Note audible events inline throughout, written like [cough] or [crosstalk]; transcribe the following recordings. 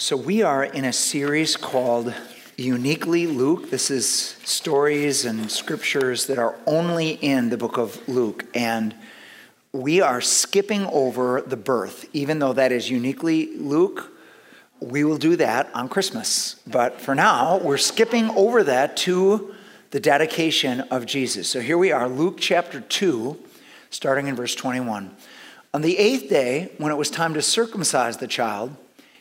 So, we are in a series called Uniquely Luke. This is stories and scriptures that are only in the book of Luke. And we are skipping over the birth, even though that is uniquely Luke. We will do that on Christmas. But for now, we're skipping over that to the dedication of Jesus. So here we are, Luke chapter 2, starting in verse 21. On the eighth day, when it was time to circumcise the child,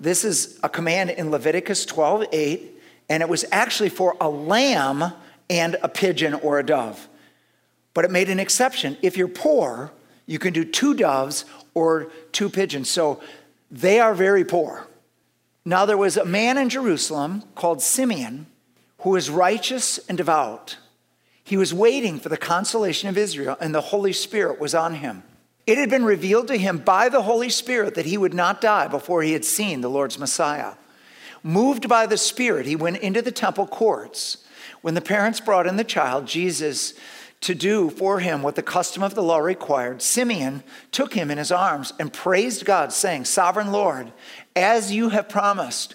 this is a command in Leviticus 12 8, and it was actually for a lamb and a pigeon or a dove. But it made an exception. If you're poor, you can do two doves or two pigeons. So they are very poor. Now, there was a man in Jerusalem called Simeon who was righteous and devout. He was waiting for the consolation of Israel, and the Holy Spirit was on him. It had been revealed to him by the Holy Spirit that he would not die before he had seen the Lord's Messiah. Moved by the Spirit, he went into the temple courts. When the parents brought in the child, Jesus, to do for him what the custom of the law required, Simeon took him in his arms and praised God, saying, Sovereign Lord, as you have promised,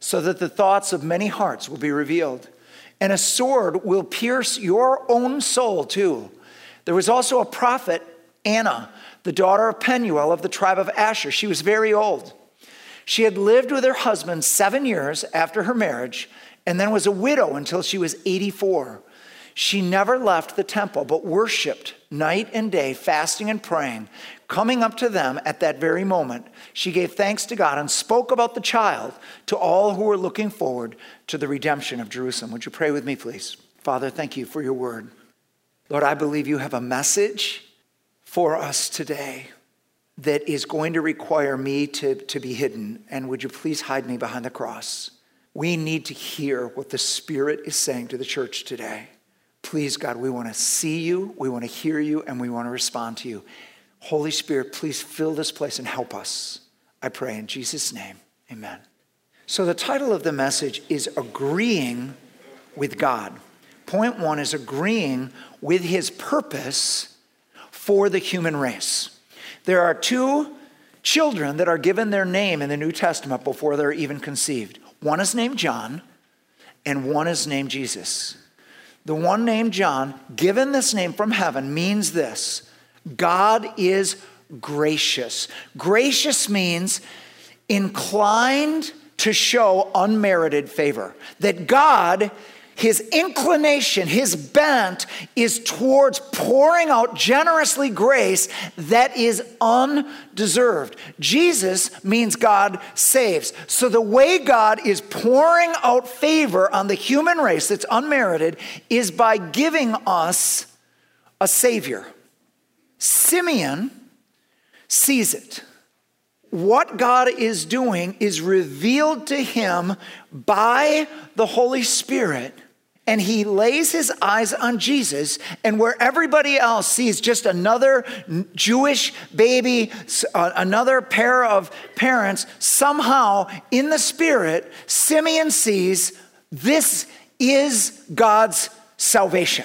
so that the thoughts of many hearts will be revealed. And a sword will pierce your own soul too there was also a prophet, Anna, the daughter of Penuel of the tribe of Asher. She was very old. She had lived with her husband seven years after her marriage and then was a widow until she was 84. She never left the temple, but worshiped night and day, fasting and praying. Coming up to them at that very moment, she gave thanks to God and spoke about the child to all who were looking forward to the redemption of Jerusalem. Would you pray with me, please? Father, thank you for your word. Lord, I believe you have a message for us today that is going to require me to, to be hidden. And would you please hide me behind the cross? We need to hear what the Spirit is saying to the church today. Please, God, we want to see you, we want to hear you, and we want to respond to you. Holy Spirit, please fill this place and help us. I pray in Jesus' name. Amen. So, the title of the message is Agreeing with God. Point one is agreeing with his purpose for the human race. There are two children that are given their name in the New Testament before they're even conceived. One is named John, and one is named Jesus. The one named John, given this name from heaven, means this God is gracious. Gracious means inclined to show unmerited favor. That God his inclination, his bent is towards pouring out generously grace that is undeserved. Jesus means God saves. So the way God is pouring out favor on the human race that's unmerited is by giving us a Savior. Simeon sees it what God is doing is revealed to him by the Holy Spirit and he lays his eyes on Jesus, and where everybody else sees just another Jewish baby, uh, another pair of parents, somehow in the spirit, Simeon sees this is God's salvation.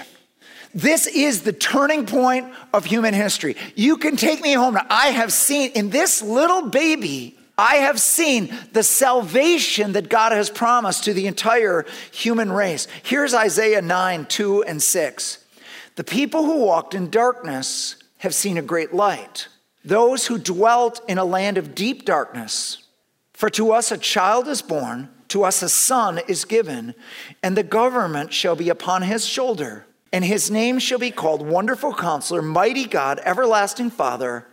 This is the turning point of human history. You can take me home. I have seen in this little baby I have seen the salvation that God has promised to the entire human race. Here's Isaiah 9, 2 and 6. The people who walked in darkness have seen a great light. Those who dwelt in a land of deep darkness, for to us a child is born, To us a son is given, and the government shall be upon his shoulder, and his name shall be called Wonderful Counselor, Mighty God, Everlasting Father,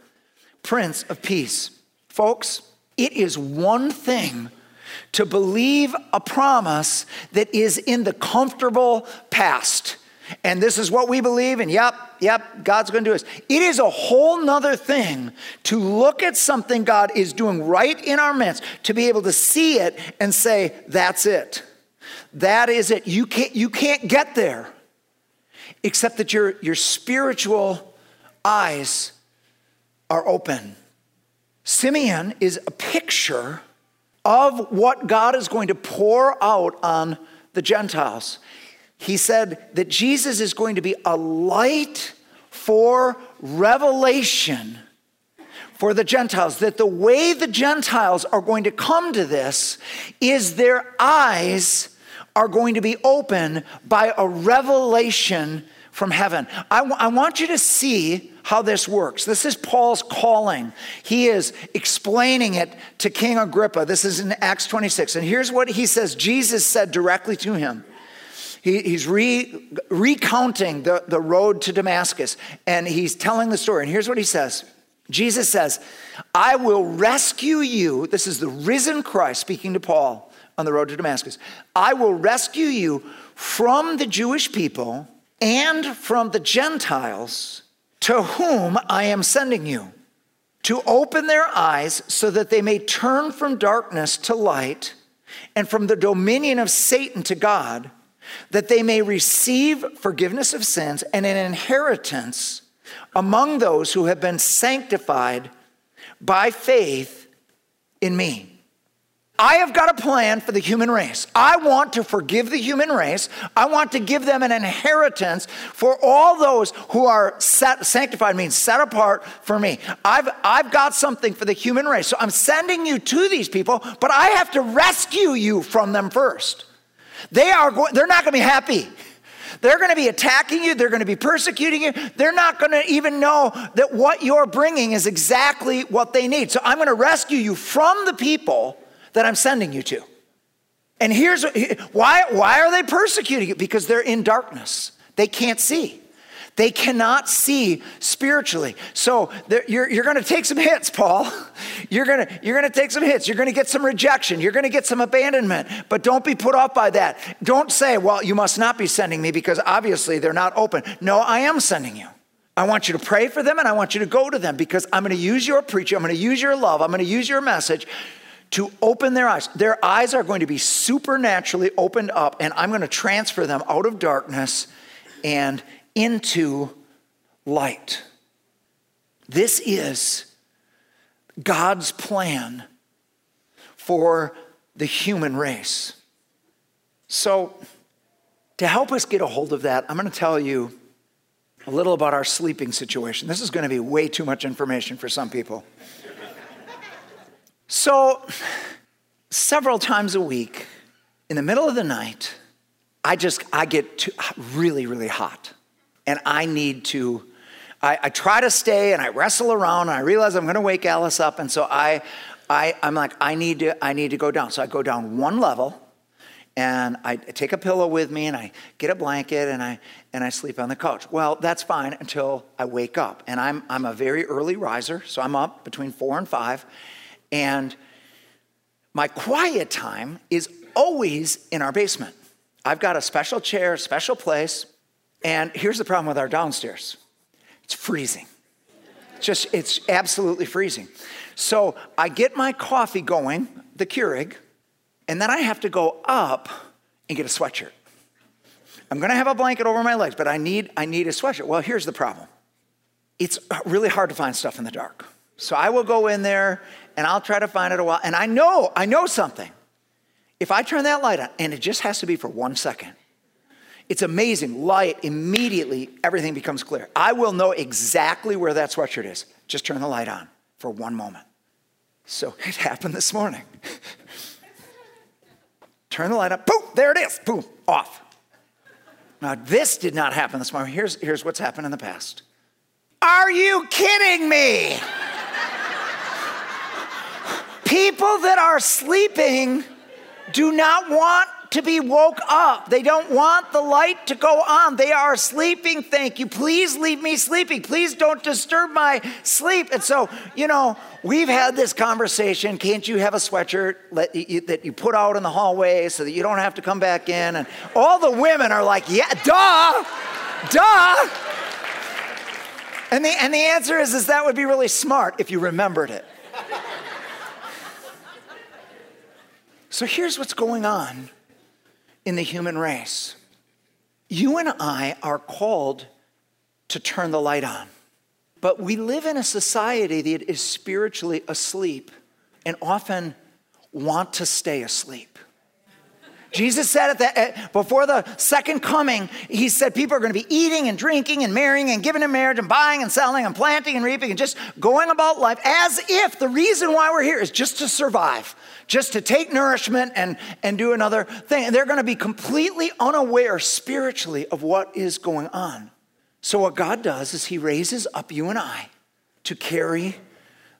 Prince of Peace. Folks, it is one thing to believe a promise that is in the comfortable past. And this is what we believe, and yep, yep, God's gonna do this. It is a whole nother thing to look at something God is doing right in our midst, to be able to see it and say, that's it. That is it. You can't, you can't get there except that your, your spiritual eyes are open. Simeon is a picture of what God is going to pour out on the Gentiles. He said that Jesus is going to be a light for revelation for the Gentiles. That the way the Gentiles are going to come to this is their eyes are going to be open by a revelation from heaven. I, w- I want you to see how this works. This is Paul's calling. He is explaining it to King Agrippa. This is in Acts 26. And here's what he says Jesus said directly to him. He, he's re, recounting the, the road to Damascus, and he's telling the story. And here's what he says Jesus says, I will rescue you. This is the risen Christ speaking to Paul on the road to Damascus. I will rescue you from the Jewish people and from the Gentiles to whom I am sending you, to open their eyes so that they may turn from darkness to light and from the dominion of Satan to God, that they may receive forgiveness of sins and an inheritance among those who have been sanctified by faith in me. I have got a plan for the human race. I want to forgive the human race. I want to give them an inheritance for all those who are set, sanctified, means set apart for me. I've, I've got something for the human race. So I'm sending you to these people, but I have to rescue you from them first. They are go- they're not going to be happy. They're going to be attacking you. They're going to be persecuting you. They're not going to even know that what you're bringing is exactly what they need. So I'm going to rescue you from the people that I'm sending you to. And here's why, why are they persecuting you? Because they're in darkness. They can't see. They cannot see spiritually. So you're, you're going to take some hits, Paul. [laughs] You're going to, you're going to take some hits. You're going to get some rejection. You're going to get some abandonment. But don't be put off by that. Don't say, well, you must not be sending me because obviously they're not open. No, I am sending you. I want you to pray for them and I want you to go to them because I'm going to use your preaching. I'm going to use your love. I'm going to use your message to open their eyes. Their eyes are going to be supernaturally opened up, and I'm going to transfer them out of darkness and into light. This is God's plan for the human race. So, to help us get a hold of that, I'm going to tell you a little about our sleeping situation. This is going to be way too much information for some people. So, several times a week, in the middle of the night, I just I get too, really really hot, and I need to. I, I try to stay and I wrestle around. And I realize I'm going to wake Alice up, and so I, I I'm like I need to I need to go down. So I go down one level, and I take a pillow with me and I get a blanket and I and I sleep on the couch. Well, that's fine until I wake up. And I'm I'm a very early riser, so I'm up between 4 and 5 and my quiet time is always in our basement. I've got a special chair, special place. And here's the problem with our downstairs it's freezing. Just, it's absolutely freezing. So I get my coffee going, the Keurig, and then I have to go up and get a sweatshirt. I'm gonna have a blanket over my legs, but I need, I need a sweatshirt. Well, here's the problem it's really hard to find stuff in the dark. So I will go in there and I'll try to find it a while. And I know, I know something. If I turn that light on, and it just has to be for one second, it's amazing. Light, immediately, everything becomes clear. I will know exactly where that sweatshirt is. Just turn the light on for one moment. So [laughs] it happened this morning. [laughs] turn the light on, boom, there it is, boom, off. Now, this did not happen this morning. Here's, here's what's happened in the past. Are you kidding me? People that are sleeping do not want to be woke up. They don't want the light to go on. They are sleeping. Thank you. Please leave me sleeping. Please don't disturb my sleep. And so, you know, we've had this conversation. Can't you have a sweatshirt that you put out in the hallway so that you don't have to come back in? And all the women are like, yeah, duh, duh. And the, and the answer is, is that would be really smart if you remembered it. So here's what's going on in the human race. You and I are called to turn the light on. But we live in a society that is spiritually asleep and often want to stay asleep. Jesus said at the, before the second coming, he said people are going to be eating and drinking and marrying and giving in marriage and buying and selling and planting and reaping and just going about life as if the reason why we're here is just to survive just to take nourishment and, and do another thing. And they're going to be completely unaware spiritually of what is going on. So, what God does is He raises up you and I to carry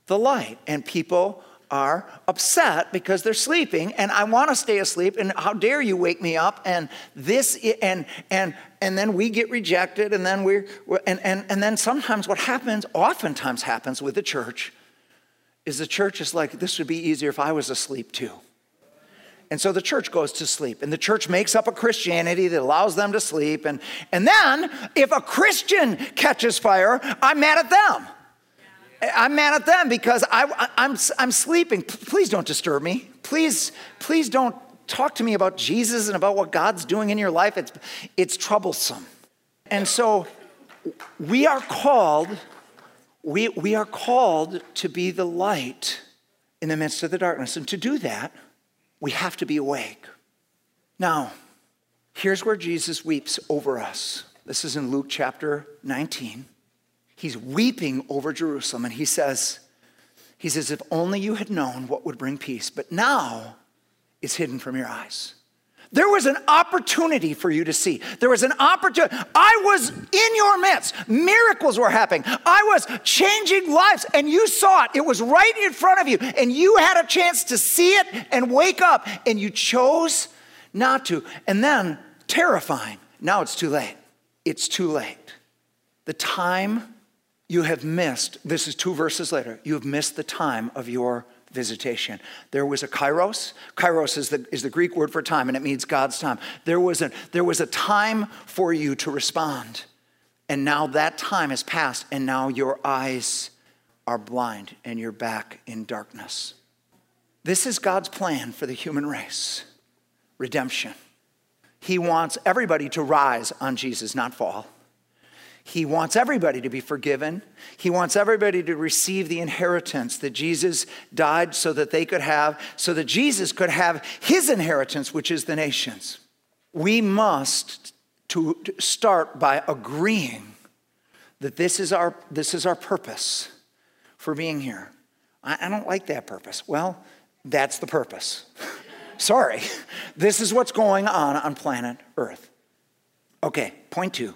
the light. And people are upset because they're sleeping and I want to stay asleep and how dare you wake me up and this and and and then we get rejected and then we're, and, and and then sometimes what happens oftentimes happens with the church is the church is like, this would be easier if I was asleep too. And so the church goes to sleep, and the church makes up a Christianity that allows them to sleep. And, and then, if a Christian catches fire, I'm mad at them. I'm mad at them because I, I'm, I'm sleeping. Please don't disturb me. Please, please don't talk to me about Jesus and about what God's doing in your life. It's, it's troublesome. And so we are called we, we are called to be the light in the midst of the darkness. And to do that, we have to be awake. Now, here's where Jesus weeps over us. This is in Luke chapter 19. He's weeping over Jerusalem and he says, he says, if only you had known what would bring peace, but now it's hidden from your eyes. There was an opportunity for you to see. There was an opportunity. I was in your midst. Miracles were happening. I was changing lives, and you saw it. It was right in front of you, and you had a chance to see it and wake up, and you chose not to. And then, terrifying, now it's too late. It's too late. The time you have missed, this is two verses later, you have missed the time of your visitation. There was a kairos. Kairos is the, is the Greek word for time, and it means God's time. There was, a, there was a time for you to respond. And now that time has passed, and now your eyes are blind and you're back in darkness. This is God's plan for the human race redemption. He wants everybody to rise on Jesus, not fall. He wants everybody to be forgiven. He wants everybody to receive the inheritance that Jesus died so that they could have, so that Jesus could have his inheritance, which is the nations. We must to start by agreeing that this is our, this is our purpose for being here. I, I don't like that purpose. Well, that's the purpose. [laughs] Sorry. This is what's going on on planet Earth. Okay, point two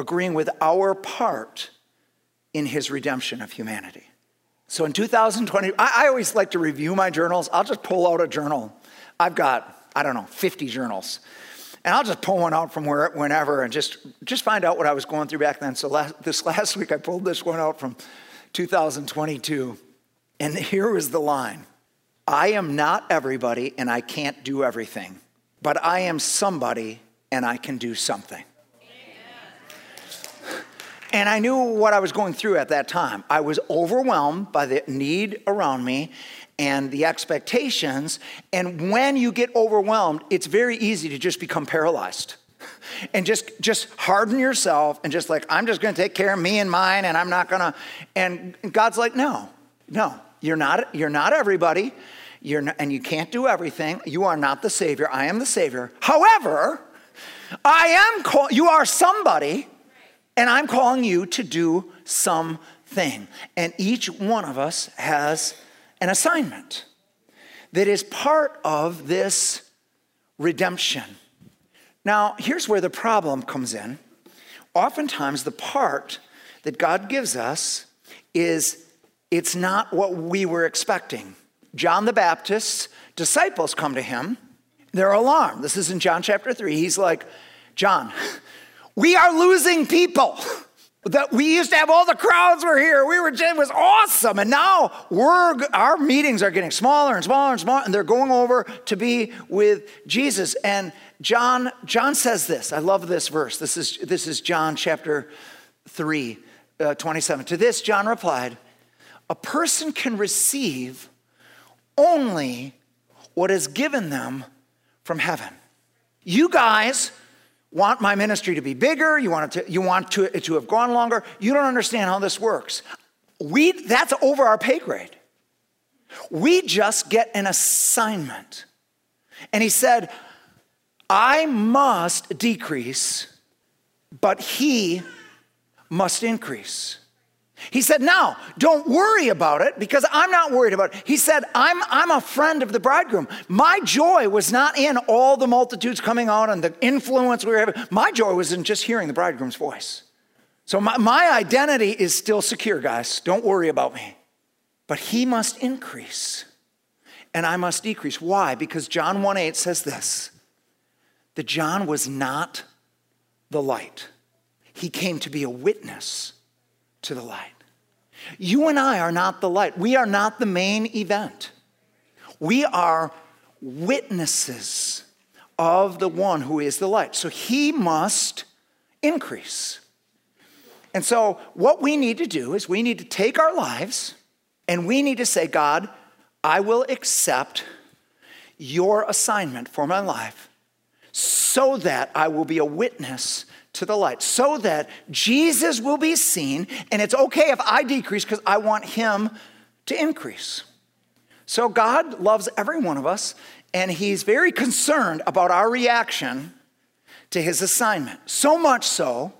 agreeing with our part in his redemption of humanity. So in 2020, I, I, always like to review my journals. I'll just pull out a journal. I've got, I don't know, 50 journals. And I'll just pull one out from where, whenever and just, just find out what I was going through back then. So last, this last week, I pulled this one out from 2022. And here was the line I am not everybody and I can't do everything, but I am somebody and I can do something. And I knew what I was going through at that time. I was overwhelmed by the need around me and the expectations. And when you get overwhelmed, it's very easy to just become paralyzed [laughs] and just just harden yourself and just like i'm just going to take care of me and mine and i'm not going to and god's like no no you're not you're not everybody you're not, and you can't do everything you are not the savior i am the savior however i am call, you are somebody and I'm calling you to do something. And each one of us has an assignment that is part of this redemption. Now, here's where the problem comes in. Oftentimes, the part that God gives us is it's not what we were expecting. John the Baptist's disciples come to him They're alarmed. This is in John chapter 3. He's like, John, we are losing people. That we used to have all the crowds were here. We were it was awesome, and now we're our meetings are getting smaller and smaller and smaller, and they're going over to be with Jesus. And John John says this. I love this verse. This is this is John chapter three, uh, 27. To this, John replied, "A person can receive only what is given them from heaven. You guys." Want my ministry to be bigger, you want, it to, you want to, to have gone longer. You don't understand how this works. We, that's over our pay grade. We just get an assignment. And he said, I must decrease, but he must increase. He said, Now, don't worry about it because I'm not worried about it. He said, I'm, I'm a friend of the bridegroom. My joy was not in all the multitudes coming out and the influence we were having. My joy was in just hearing the bridegroom's voice. So my, my identity is still secure, guys. Don't worry about me. But he must increase and I must decrease. Why? Because John 1 8 says this that John was not the light, he came to be a witness to the light. You and I are not the light. We are not the main event. We are witnesses of the one who is the light. So he must increase. And so, what we need to do is we need to take our lives and we need to say, God, I will accept your assignment for my life so that I will be a witness to the light so that Jesus will be seen. And it's okay if I decrease because I want him to increase. So God loves every one of us, and he's very concerned about our reaction to his assignment. So much so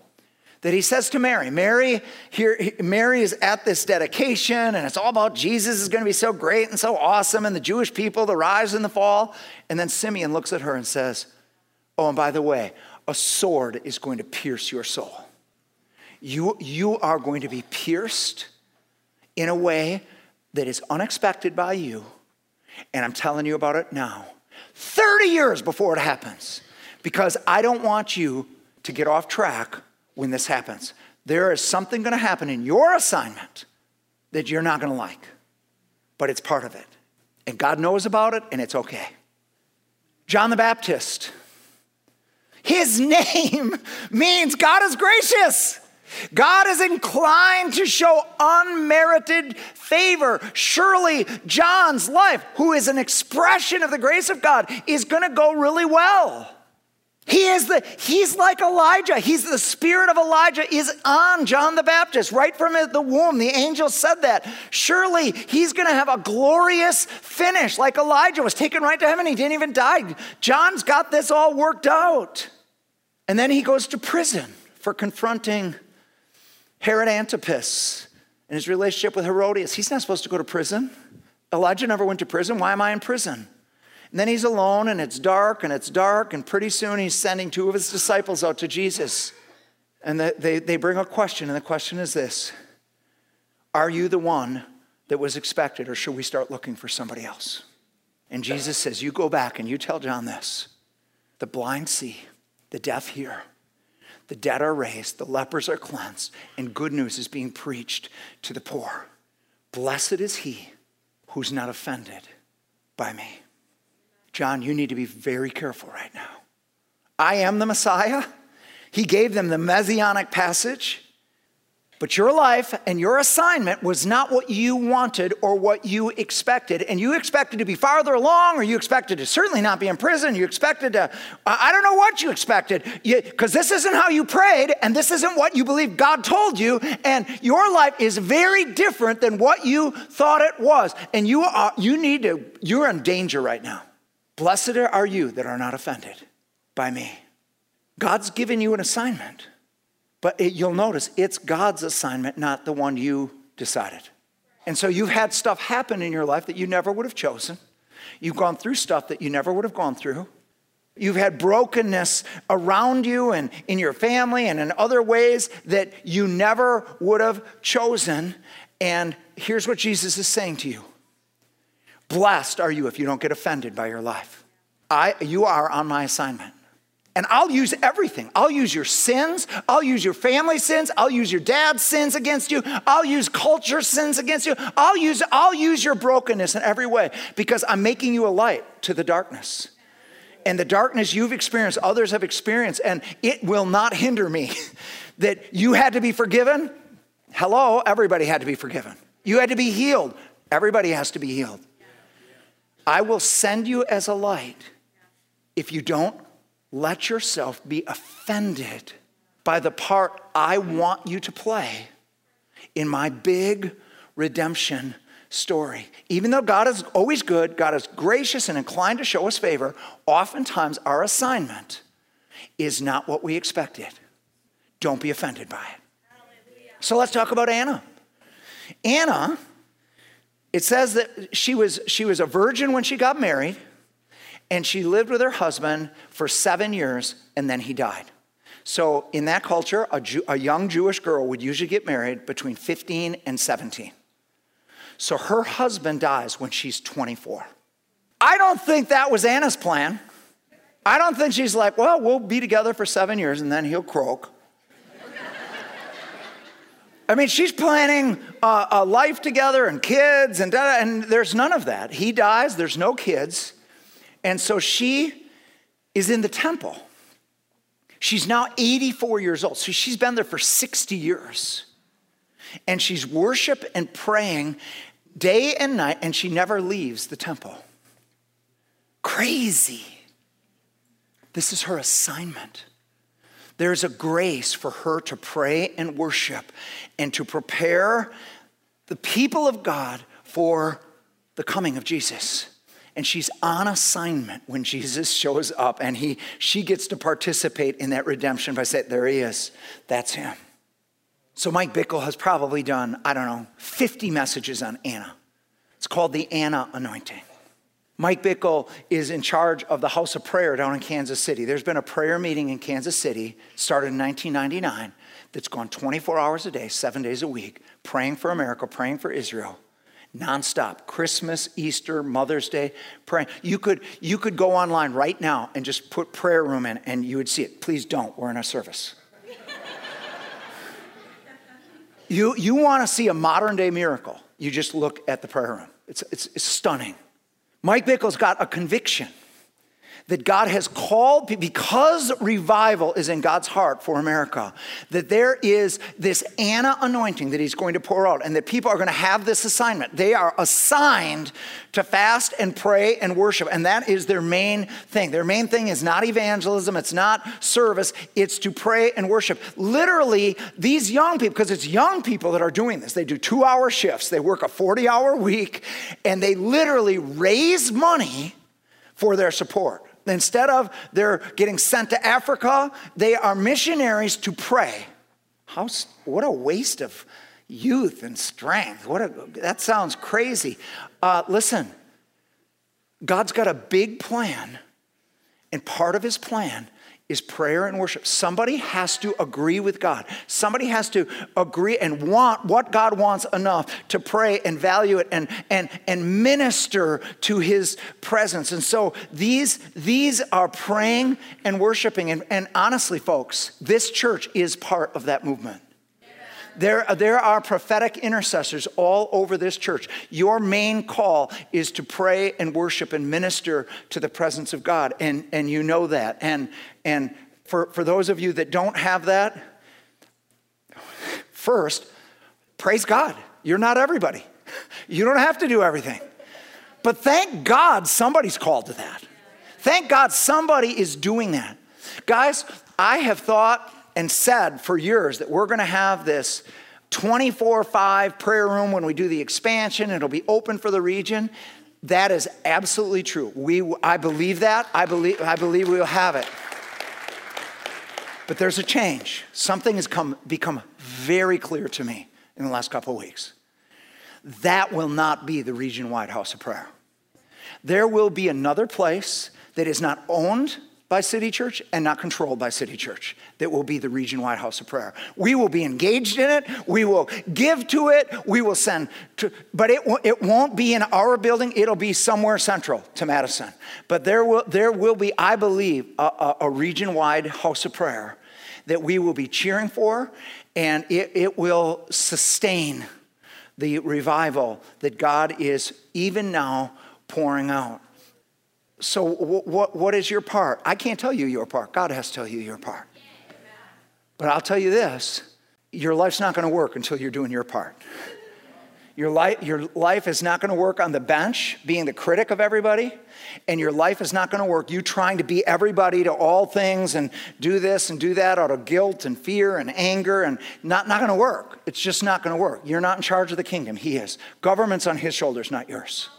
that he says to Mary, Mary here Mary is at this dedication and it's all about Jesus is going to be so great and so awesome and the Jewish people the rise and the fall and then Simeon looks at her and says, "Oh, and by the way, a sword is going to pierce your soul. You, you are going to be pierced in a way that is unexpected by you. And I'm telling you about it now, 30 years before it happens, because I don't want you to get off track when this happens. There is something going to happen in your assignment that you're not going to like, but it's part of it. And God knows about it, and it's okay. John the Baptist his name [laughs] means God is gracious. God is inclined to show unmerited favor. Surely John's life, who is an expression of the grace of God, is going to go really well. He is the he's like Elijah. He's the spirit of Elijah is on John the Baptist right from the womb. The angel said that. Surely he's going to have a glorious finish like Elijah was taken right to heaven. He didn't even die. John's got this all worked out. And then he goes to prison for confronting Herod Antipas and his relationship with Herodias. He's not supposed to go to prison. Elijah never went to prison. Why am I in prison? And then he's alone and it's dark and it's dark, and pretty soon he's sending two of his disciples out to Jesus. And they, they bring a question, and the question is this Are you the one that was expected, or should we start looking for somebody else? And Jesus says, You go back and you tell John this the blind see, the deaf hear, the dead are raised, the lepers are cleansed, and good news is being preached to the poor. Blessed is he who's not offended by me. John, you need to be very careful right now. I am the Messiah. He gave them the messianic passage. But your life and your assignment was not what you wanted or what you expected. And you expected to be farther along, or you expected to certainly not be in prison. You expected to, I don't know what you expected, because this isn't how you prayed, and this isn't what you believe God told you. And your life is very different than what you thought it was. And you, are, you need to, you're in danger right now. Blessed are you that are not offended by me. God's given you an assignment. But it, you'll notice it's God's assignment, not the one you decided. And so you've had stuff happen in your life that you never would have chosen. You've gone through stuff that you never would have gone through. You've had brokenness around you and in your family and in other ways that you never would have chosen. And here's what Jesus is saying to you Blessed are you if you don't get offended by your life. I, you are on my assignment. And I'll use everything. I'll use your sins. I'll use your family sins. I'll use your dad's sins against you. I'll use culture sins against you. I'll use, I'll use your brokenness in every way because I'm making you a light to the darkness. And the darkness you've experienced, others have experienced, and it will not hinder me. [laughs] that you had to be forgiven. Hello, everybody had to be forgiven. You had to be healed. Everybody has to be healed. I will send you as a light if you don't let yourself be offended by the part I want you to play in my big redemption story. Even though God is always good, God is gracious and inclined to show us favor, oftentimes our assignment is not what we expected. Don't be offended by it. So let's talk about Anna. Anna, it says that she was, she was a virgin when she got married and she lived with her husband for seven years, and then he died. So, in that culture, a, Jew, a, young Jewish girl would usually get married between 15 and 17. So, her husband dies when she's 24. I don't think that was Anna's plan. I don't think she's like, well, we'll be together for seven years and then he'll croak. I mean, she's planning a, life together and kids, and, and there's none of that. He dies, there's no kids. And so she is in the temple. She's now 84 years old. So she's been there for 60 years. And she's worship and praying day and night, and she never leaves the temple. Crazy. This is her assignment. There's a grace for her to pray and worship and to prepare the people of God for the coming of Jesus and she's on assignment when Jesus [laughs] shows up and he, she gets to participate in that redemption by saying, There he is, that's him. So Mike Bickle has probably done, I don't know, 50 messages on Anna. It's called the Anna anointing. Mike Bickle is in charge of the House of Prayer down in Kansas City. There's been a prayer meeting in Kansas City, started in 1999, that's gone 24 hours a day, seven days a week, praying for America, praying for Israel nonstop. Christmas easter mother's day praying. You could you could go online right now and just put prayer room in and you would see it. Please don't we're in a service. You you want to see a modern day miracle you just look at the prayer room. It's, it's, it's stunning mike bickle's got a conviction that God has called, because revival is in God's heart for America, that there is this Anna anointing that He's going to pour out, and that people are going to have this assignment. They are assigned to fast and pray and worship, and that is their main thing. Their main thing is not evangelism, it's not service, it's to pray and worship. Literally, these young people, because it's young people that are doing this, they do two hour shifts, they work a 40 hour week, and they literally raise money for their support. Instead of they're getting sent to Africa, they are missionaries to pray. How, what a waste of youth and strength. What a, that sounds crazy. Uh, listen, God's got a big plan, and part of his plan is prayer and worship. Somebody has to agree with God. Somebody has to agree and want what God wants enough to pray and value it and, and, and minister to his presence. And so these, these are praying and worshiping. And, and honestly, folks, this church is part of that movement. There, there are prophetic intercessors all over this church. Your main call is to pray and worship and minister to the presence of God, and, and you know that. And, and for, for those of you that don't have that, first, praise God. You're not everybody, you don't have to do everything. But thank God somebody's called to that. Thank God somebody is doing that. Guys, I have thought and said for years that we're going to have this 24 5 prayer room when we do the expansion, it'll be open for the region. That is absolutely true. We, I believe that. I believe, I believe we'll have it. But there's a change. Something has come, become very clear to me in the last couple of weeks. That will not be the region wide house of prayer. There will be another place that is not owned by City Church and not controlled by City Church that will be the region wide house of prayer. We will be engaged in it, we will give to it, we will send to, but it, it won't be in our building, it'll be somewhere central to Madison. But there will, there will be, I believe, a, a, a region wide house of prayer that we will be cheering for and it, it will sustain the revival that God is even now pouring out. So, what, what is your part? I can't tell you your part. God has to tell you your part. But I'll tell you this your life's not going to work until you're doing your part. Your life, your life is not going to work on the bench, being the critic of everybody. And your life is not going to work you trying to be everybody to all things and do this and do that out of guilt and fear and anger and not, not going to work. It's just not going to work. You're not in charge of the kingdom. He is. Government's on his shoulders, not yours.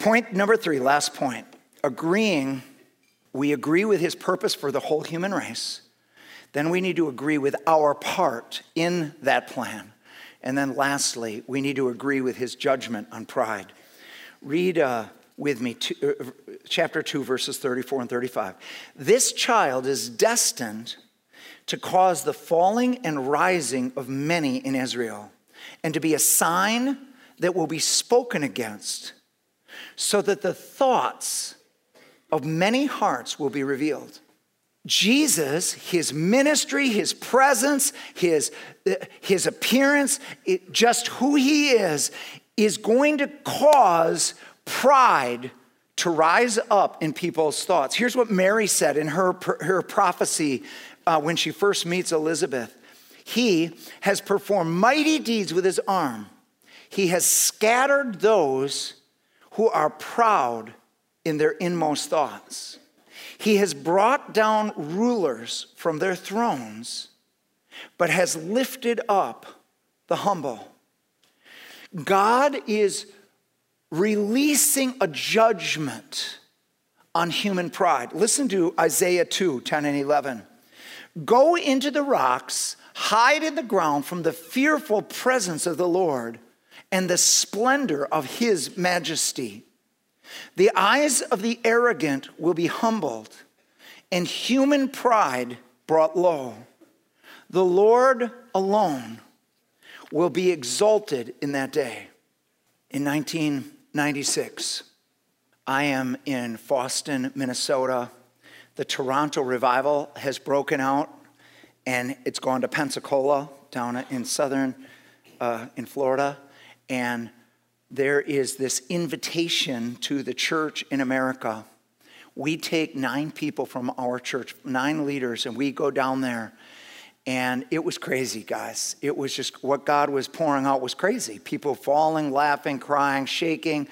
Point number three, last point. Agreeing, we agree with his purpose for the whole human race. Then we need to agree with our part in that plan. And then lastly, we need to agree with his judgment on pride. Read uh, with me two, uh, chapter 2, verses 34 and 35. This child is destined to cause the falling and rising of many in Israel, and to be a sign that will be spoken against so that the thoughts of many hearts will be revealed. Jesus, his ministry, his presence, his, his appearance, it, just who he is, is going to cause pride to rise up in people's thoughts. Here's what Mary said in her, her prophecy uh, when she first meets Elizabeth He has performed mighty deeds with his arm, he has scattered those who are proud in their inmost thoughts. He has brought down rulers from their thrones, but has lifted up the humble. God is releasing a judgment on human pride. Listen to Isaiah 2 10 and 11. Go into the rocks, hide in the ground from the fearful presence of the Lord and the splendor of his majesty. The eyes of the arrogant will be humbled, and human pride brought low. The Lord alone will be exalted in that day. In 1996, I am in Fosston, Minnesota. The Toronto revival has broken out, and it's gone to Pensacola down in southern, uh, in Florida. And there is this invitation to the church in America. We take nine people from our church, nine leaders, and we go down there. And it was crazy, guys. It was just what God was pouring out was crazy. People falling, laughing, crying, shaking,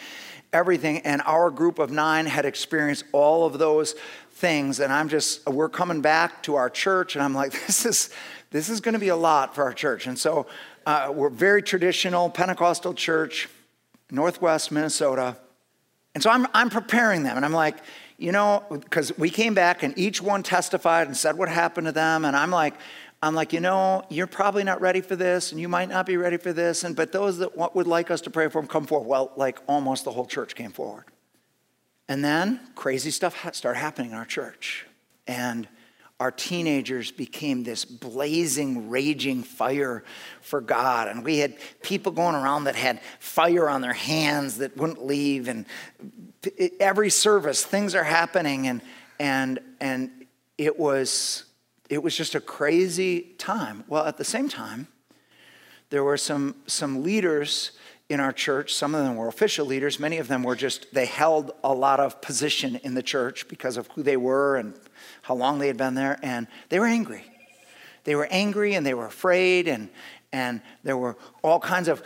everything. And our group of nine had experienced all of those things. And I'm just, we're coming back to our church, and I'm like, [laughs] this is, this is going to be a lot for our church. And so uh, we're very traditional Pentecostal church, Northwest Minnesota. And so I'm, I'm preparing them, and I'm like, you know, because we came back and each one testified and said what happened to them, and I'm like, I'm like, you know, you're probably not ready for this, and you might not be ready for this, and but those that would like us to pray for them come forward. Well, like almost the whole church came forward, and then crazy stuff started happening in our church, and our teenagers became this blazing, raging fire for God. And we had people going around that had fire on their hands that wouldn't leave. And every service, things are happening. And, and, and it, was, it was just a crazy time. Well, at the same time, there were some, some leaders in our church. Some of them were official leaders. Many of them were just, they held a lot of position in the church because of who they were and how long they had been there, and they were angry. They were angry and they were afraid, and, and there were all kinds of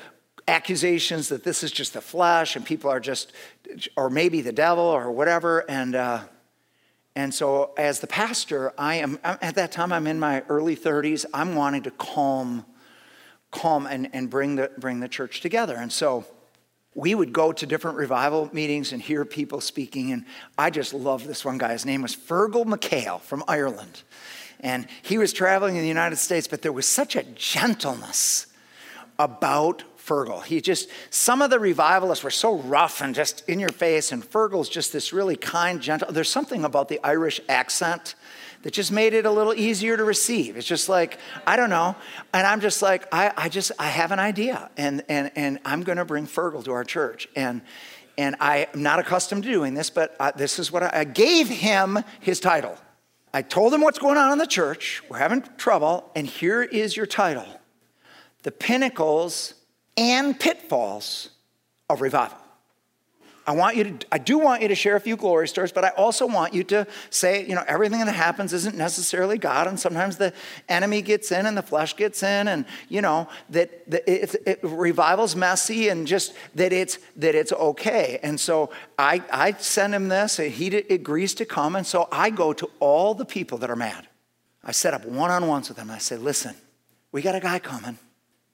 accusations that this is just the flesh and people are just, or maybe the devil or whatever. And, uh, and so, as the pastor, I am, at that time, I'm in my early 30s. I'm wanting to calm, calm and, and bring, the, bring the church together. And so, we would go to different revival meetings and hear people speaking. And I just love this one guy. His name was Fergal McHale from Ireland. And he was traveling in the United States, but there was such a gentleness about Fergal. He just, some of the revivalists were so rough and just in your face, and Fergal's just this really kind, gentle. There's something about the Irish accent that just made it a little easier to receive. It's just like, I don't know. And I'm just like, I, I just, I have an idea, and, and, and I'm going to bring Fergal to our church. And, and I'm not accustomed to doing this, but I, this is what I, I gave him his title. I told him what's going on in the church. We're having trouble, and here is your title The Pinnacles and Pitfalls of Revival. I want you to, I do want you to share a few glory stories, but I also want you to say, you know, everything that happens isn't necessarily God, and sometimes the enemy gets in and the flesh gets in, and you know that, that it, it, revival's messy, and just that it's that it's okay. And so I I send him this, and he agrees to come, and so I go to all the people that are mad. I set up one-on-ones with them. I say, listen, we got a guy coming,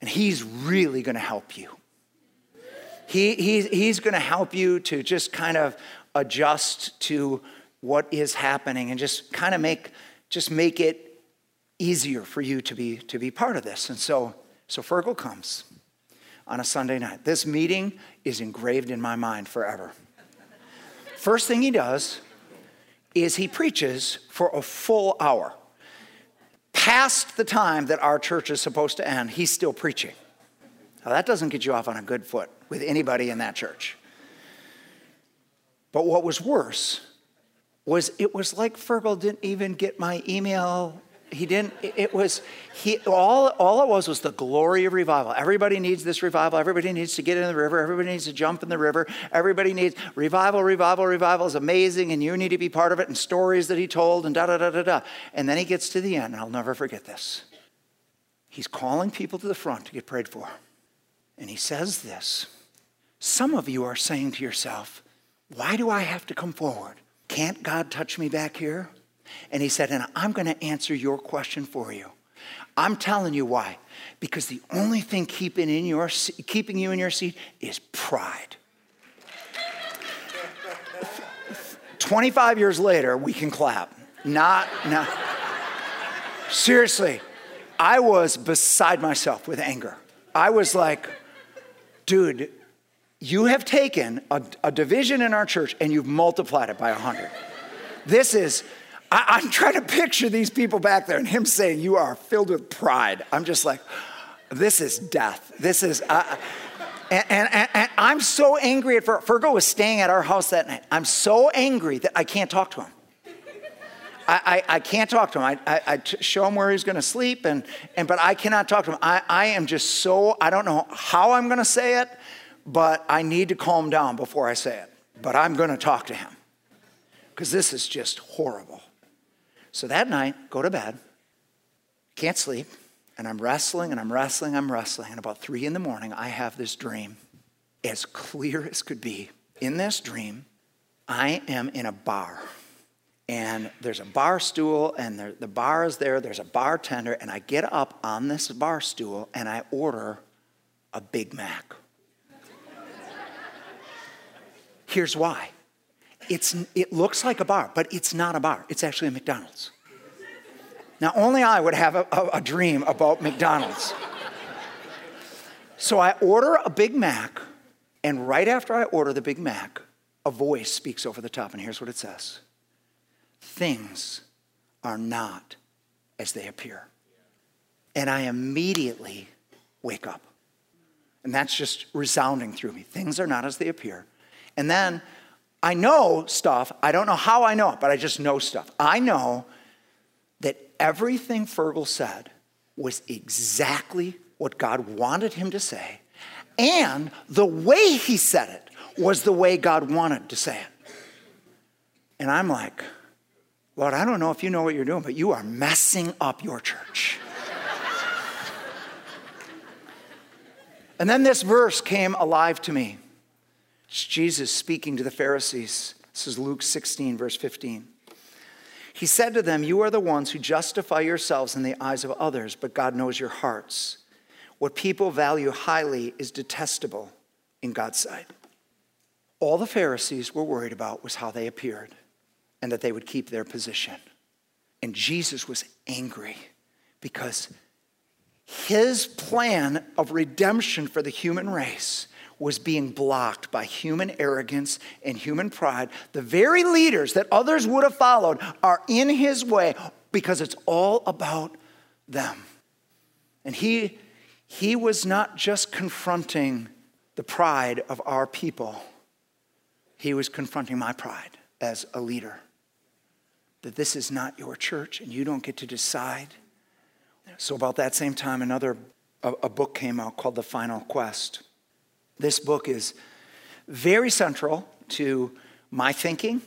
and he's really going to help you. He, he, he's going to help you to just kind of adjust to what is happening and just kind of make, just make it easier for you to be, to be part of this. And so, so Fergal comes on a Sunday night. This meeting is engraved in my mind forever. First thing he does is he preaches for a full hour. Past the time that our church is supposed to end, he's still preaching. Now, that doesn't get you off on a good foot with anybody in that church. But what was worse was it was like Fergal didn't even get my email. He didn't, it was, he, all, all it was was the glory of revival. Everybody needs this revival. Everybody needs to get in the river. Everybody needs to jump in the river. Everybody needs revival, revival, revival is amazing, and you need to be part of it, and stories that he told, and da da da da da. And then he gets to the end, and I'll never forget this. He's calling people to the front to get prayed for. And he says this Some of you are saying to yourself, Why do I have to come forward? Can't God touch me back here? And he said, And I'm going to answer your question for you. I'm telling you why. Because the only thing keeping, in your, keeping you in your seat is pride. [laughs] 25 years later, we can clap. Not, not. Seriously, I was beside myself with anger. I was like, dude, you have taken a, a division in our church and you've multiplied it by 100. This is, I, am trying to picture these people back there and him saying, You are filled with pride. I'm just like, This is death. This is, uh, and, and, and, I'm so angry at Fergal was staying at our house that night. I'm so angry that I can't talk to him. I, I, I can't talk to him. I, I, I t- show him where he's going to sleep, and, and, but I cannot talk to him. I, I am just so, I don't know how I'm going to say it, but I need to calm down before I say it. But I'm going to talk to him because this is just horrible. So that night, go to bed, can't sleep, and I'm wrestling and I'm wrestling, I'm wrestling. And about three in the morning, I have this dream as clear as could be. In this dream, I am in a bar and there's a bar stool and there, the bar is there there's a bartender and i get up on this bar stool and i order a big mac. Here's why. It's, it looks like a bar but it's not a bar. It's actually a mcdonald's. Now only i would have a, a, a dream about mcdonald's. So i order a big mac and right after i order the big mac a voice speaks over the top and here's what it says things are not as they appear. And I immediately wake up. And that's just resounding through me. Things are not as they appear. And then I know stuff. I don't know how I know it, but I just know stuff. I know that everything Fergal said was exactly what God wanted him to say. And the way he said it was the way God wanted to say it. And I'm like, Lord, I don't know if you know what you're doing, but you are messing up your church. and then this verse came alive to me. It's Jesus speaking to the Pharisees. This is Luke 16, verse 15. He said to them, You are the ones who justify yourselves in the eyes of others, but God knows your hearts. What people value highly is detestable in God's sight. All the Pharisees were worried about was how they appeared and that they would keep their position. And Jesus was angry because his plan of redemption for the human race was being blocked by human arrogance and human pride. The very leaders that others would have followed are in his way because it's all about them. And he, he was not just confronting the pride of our people, he was confronting my pride as a leader. That this is not your church and you don't get to decide. So, about that same time, another a, a book came out called The Final Quest. This book is very central to my thinking.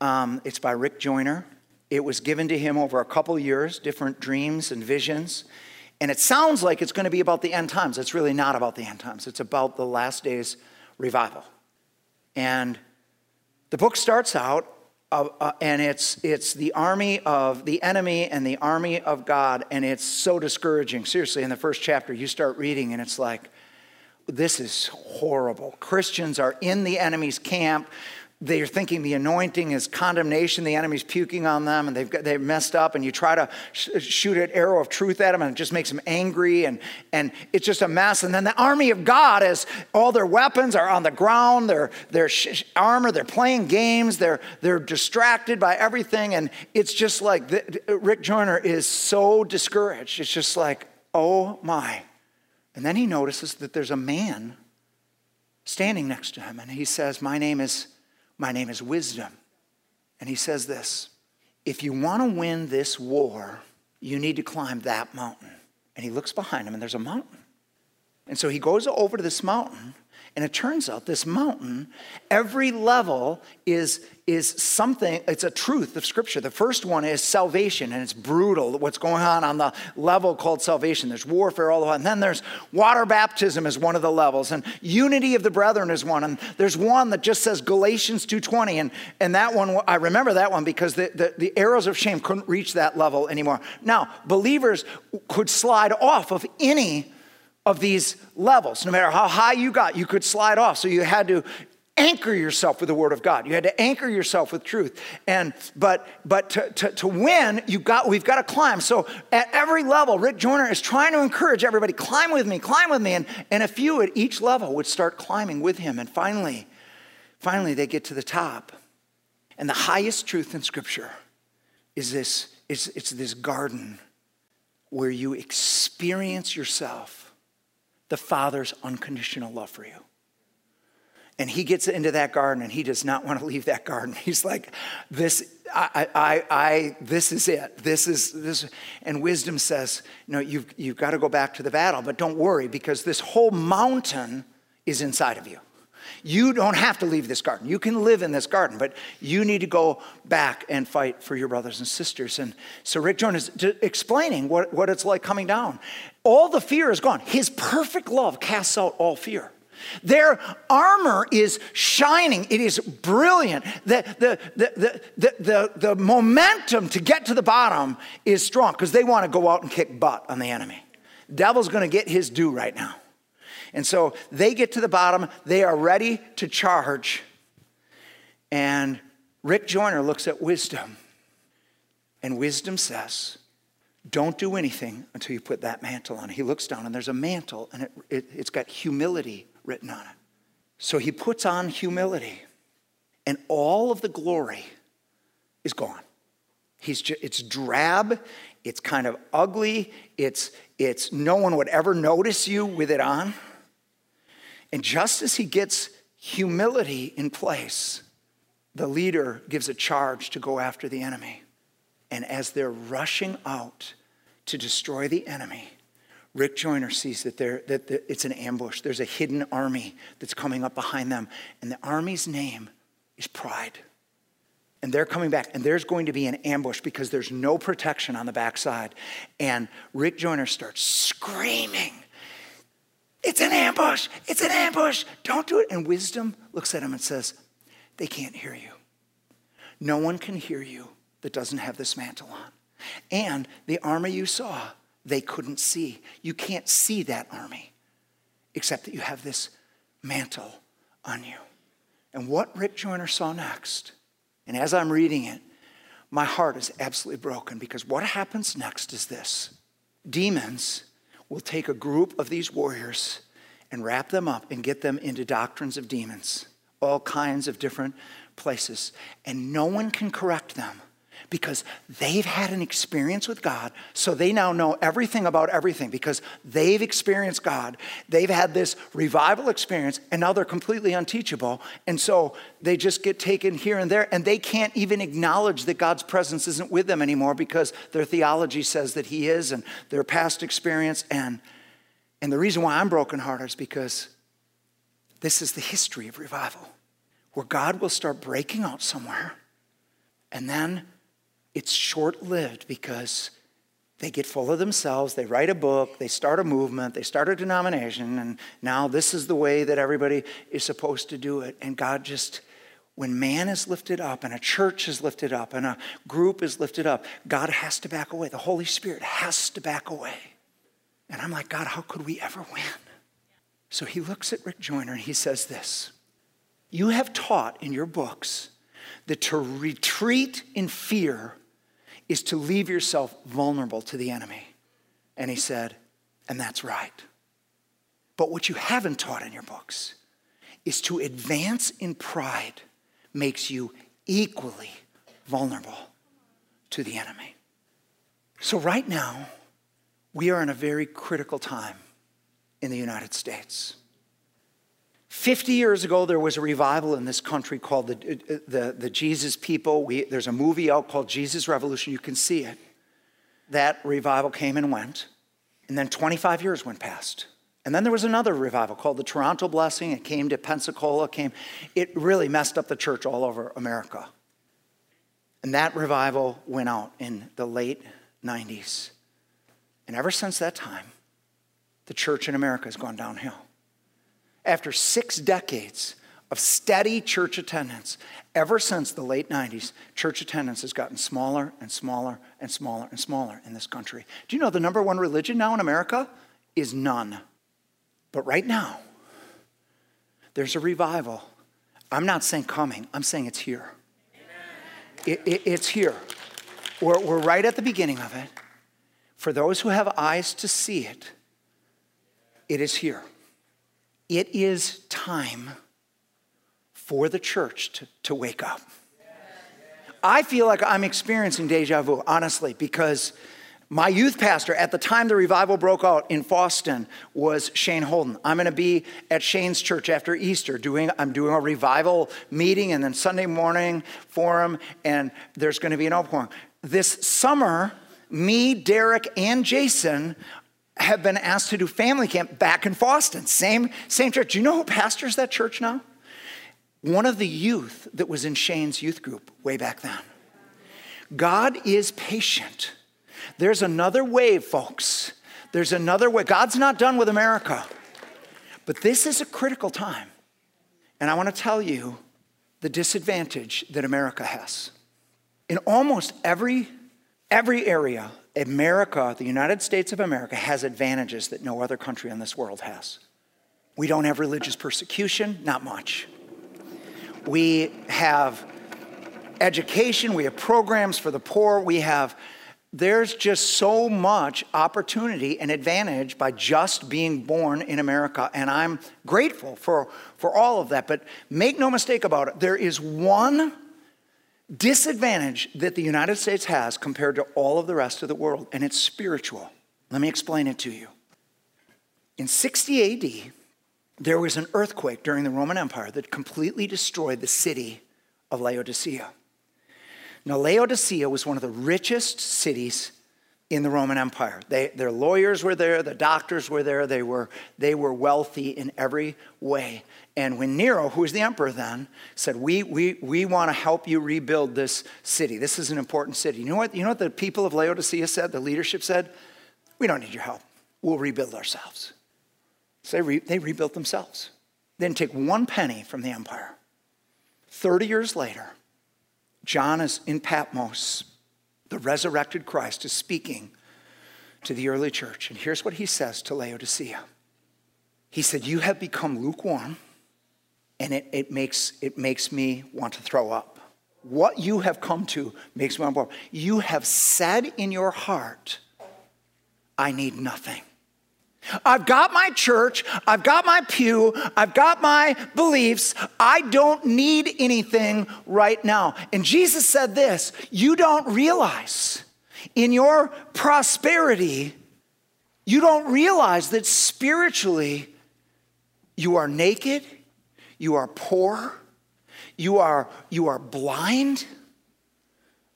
Um, it's by Rick Joyner. It was given to him over a couple years, different dreams and visions. And it sounds like it's going to be about the end times. It's really not about the end times, it's about the last days revival. And the book starts out, uh, and it's, it's the army of the enemy and the army of God, and it's so discouraging. Seriously, in the first chapter, you start reading, and it's like, this is horrible. Christians are in the enemy's camp. They're thinking the anointing is condemnation. The enemy's puking on them and they've, got, they've messed up. And you try to sh- shoot an arrow of truth at them and it just makes them angry. And, and it's just a mess. And then the army of God is all their weapons are on the ground, their, their sh- armor, they're playing games, they're, they're distracted by everything. And it's just like the, Rick Joyner is so discouraged. It's just like, oh my. And then he notices that there's a man standing next to him, and he says, My name is, my name is wisdom. And he says this if you want to win this war, you need to climb that mountain. And he looks behind him, and there's a mountain. And so he goes over to this mountain, and it turns out this mountain, every level is, is something, it's a truth of Scripture. The first one is salvation, and it's brutal what's going on on the level called salvation. There's warfare all the way. And then there's water baptism is one of the levels, and unity of the brethren is one. And there's one that just says Galatians 2.20. And, and that one, I remember that one because the, the, the arrows of shame couldn't reach that level anymore. Now, believers could slide off of any of these levels. No matter how high you got, you could slide off. So you had to anchor yourself with the word of god. You had to anchor yourself with truth. And but but to, to, to win you got we've got to climb. So at every level rick joyner is trying to encourage everybody climb with me climb with me. And, and a few at each level would start climbing with him. And finally finally they get to the top. And the highest truth in scripture is this is it's this garden where you experience yourself the Father's unconditional love for you. And he gets into that garden and he does not want to leave that garden. [laughs] He's like, this, I, I, I, this is it. This is this. And wisdom says, no, you've, you've got to go back to the battle, but don't worry because this whole mountain is inside of you. You don't have to leave this garden. You can live in this garden, but you need to go back and fight for your brothers and sisters. And so Rick Jones is explaining what, what it's like coming down. All the fear is gone. His perfect love casts out all fear. Their armor is shining. It is brilliant. The, the, the, the, the, the, momentum to get to the bottom is strong because they want to go out and kick butt on the enemy. Devil's going to get his due right now. And so they get to the bottom, they are ready to charge. And Rick Joyner looks at wisdom, and wisdom says, Don't do anything until you put that mantle on. He looks down, and there's a mantle, and it, it, it's got humility written on it. So he puts on humility, and all of the glory is gone. He's just, it's drab, it's kind of ugly, it's, it's no one would ever notice you with it on. And just as he gets humility in place, the leader gives a charge to go after the enemy. And as they're rushing out to destroy the enemy, Rick Joyner sees that, that it's an ambush. There's a hidden army that's coming up behind them. And the army's name is pride. And they're coming back, and there's going to be an ambush because there's no protection on the backside. And Rick Joyner starts screaming it's an ambush. It's an ambush. Don't do it. And wisdom looks at him and says, They can't hear you. No one can hear you that doesn't have this mantle on. And the armor you saw, they couldn't see. You can't see that army except that you have this mantle on you. And what Rick Joyner saw next, and as I'm reading it, my heart is absolutely broken because what happens next is this demons will take a group of these warriors and wrap them up and get them into doctrines of demons, all kinds of different places. And no one can correct them because they've had an experience with God. So they now know everything about everything because they've experienced God. They've had this revival experience and now they're completely unteachable. And so they just get taken here and there and they can't even acknowledge that God's presence isn't with them anymore because their theology says that He is and their past experience. And, and the reason why I'm brokenhearted is because this is the history of revival where God will start breaking out somewhere and then it's short lived because they get full of themselves, they write a book, they start a movement, they start a denomination, and now this is the way that everybody is supposed to do it. And God just, when man is lifted up and a church is lifted up and a group is lifted up, God has to back away. The Holy Spirit has to back away. And I'm like, God, how could we ever win? So he looks at Rick Joyner and he says this You have taught in your books that to retreat in fear is to leave yourself vulnerable to the enemy. And he said, and that's right. But what you haven't taught in your books is to advance in pride makes you equally vulnerable to the enemy. So, right now, we are in a very critical time in the United States. 50 years ago, there was a revival in this country called the, uh, uh, the, the Jesus People. We, there's a movie out called Jesus Revolution. You can see it. That revival came and went. And then 25 years went past. And then there was another revival called the Toronto Blessing. It came to Pensacola, came, it really messed up the church all over America. And that revival went out in the late 90s. And ever since that time, the church in America has gone downhill. After six decades of steady church attendance, ever since the late 90s, church attendance has gotten smaller and smaller and smaller and smaller in this country. Do you know the number one religion now in America is none? But right now, there's a revival. I'm not saying coming, I'm saying it's here. It, it, it's here. We're, we're right at the beginning of it. For those who have eyes to see it, it is here. It is time for the church to, to wake up. I feel like I'm experiencing deja vu, honestly, because my youth pastor at the time the revival broke out in Foston was Shane Holden. I'm going to be at Shane's church after Easter doing I'm doing a revival meeting and then Sunday morning forum and there's going to be an outpouring. This summer, me, Derek, and Jason have been asked to do family camp back in Foston. Same, same church. Do you know who pastors that church now? One of the youth that was in Shane's youth group way back then. God is patient. There's another wave, folks. There's another way. God's not done with America. But this is a critical time. And I want to tell you the disadvantage that America has. In almost every, every area America, the United States of America, has advantages that no other country in this world has. We don't have religious persecution, not much. We have education, we have programs for the poor, we have, there's just so much opportunity and advantage by just being born in America. And I'm grateful for, for all of that. But make no mistake about it, there is one disadvantage that the United States has compared to all of the rest of the world, and it's spiritual. Let me explain it to you. In 60 AD, there was an earthquake during the Roman Empire that completely destroyed the city of Laodicea. Now, Laodicea was one of the richest cities in the Roman Empire. They, their lawyers were there, the doctors were there, they were, they were wealthy in every way. And when Nero, who was the emperor then, said, We, we, we want to help you rebuild this city. This is an important city. You know, what, you know what the people of Laodicea said? The leadership said, We don't need your help. We'll rebuild ourselves. So they, re, they rebuilt themselves. They didn't take one penny from the empire. 30 years later, John is in Patmos. The resurrected Christ is speaking to the early church. And here's what he says to Laodicea He said, You have become lukewarm and it, it, makes, it makes me want to throw up. What you have come to makes me want to throw up. You have said in your heart, I need nothing. I've got my church, I've got my pew, I've got my beliefs. I don't need anything right now. And Jesus said this You don't realize in your prosperity, you don't realize that spiritually you are naked, you are poor, you are, you are blind.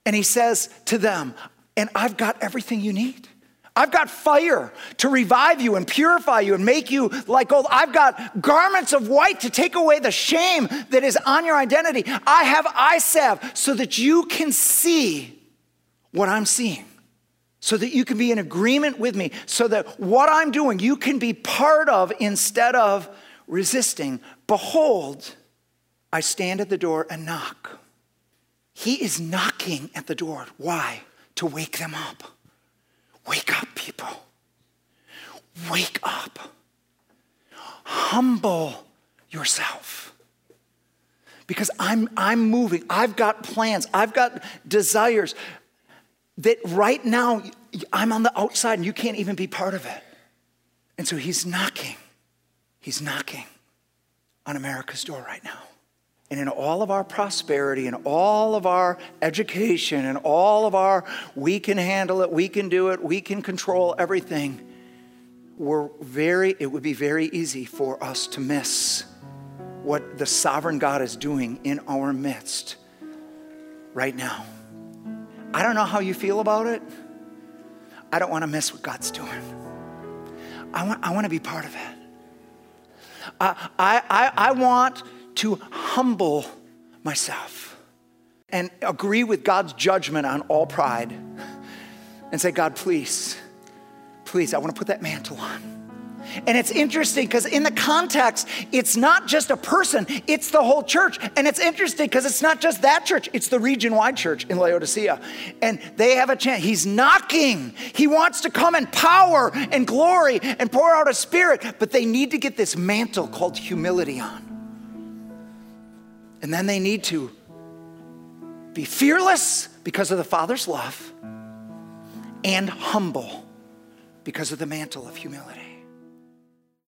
And he says to them, And I've got everything you need. I've got fire to revive you and purify you and make you like gold. I've got garments of white to take away the shame that is on your identity. I have eye salve so that you can see what I'm seeing, so that you can be in agreement with me, so that what I'm doing you can be part of instead of resisting. Behold, I stand at the door and knock. He is knocking at the door. Why? To wake them up. Wake up, people. Wake up. Humble yourself. Because I'm, I'm moving. I've got plans. I've got desires that right now I'm on the outside and you can't even be part of it. And so he's knocking. He's knocking on America's door right now. And in all of our prosperity and all of our education and all of our, we can handle it, we can do it, we can control everything, we're very, it would be very easy for us to miss what the sovereign God is doing in our midst right now. I don't know how you feel about it. I don't want to miss what God's doing. I want, I want to be part of it. I, I, I want to humble myself and agree with God's judgment on all pride and say, God, please, please, I want to put that mantle on. And it's interesting because in the context, it's not just a person, it's the whole church. And it's interesting because it's not just that church, it's the region wide church in Laodicea. And they have a chance. He's knocking. He wants to come in power and glory and pour out a spirit, but they need to get this mantle called humility on. And then they need to be fearless because of the Father's love and humble because of the mantle of humility.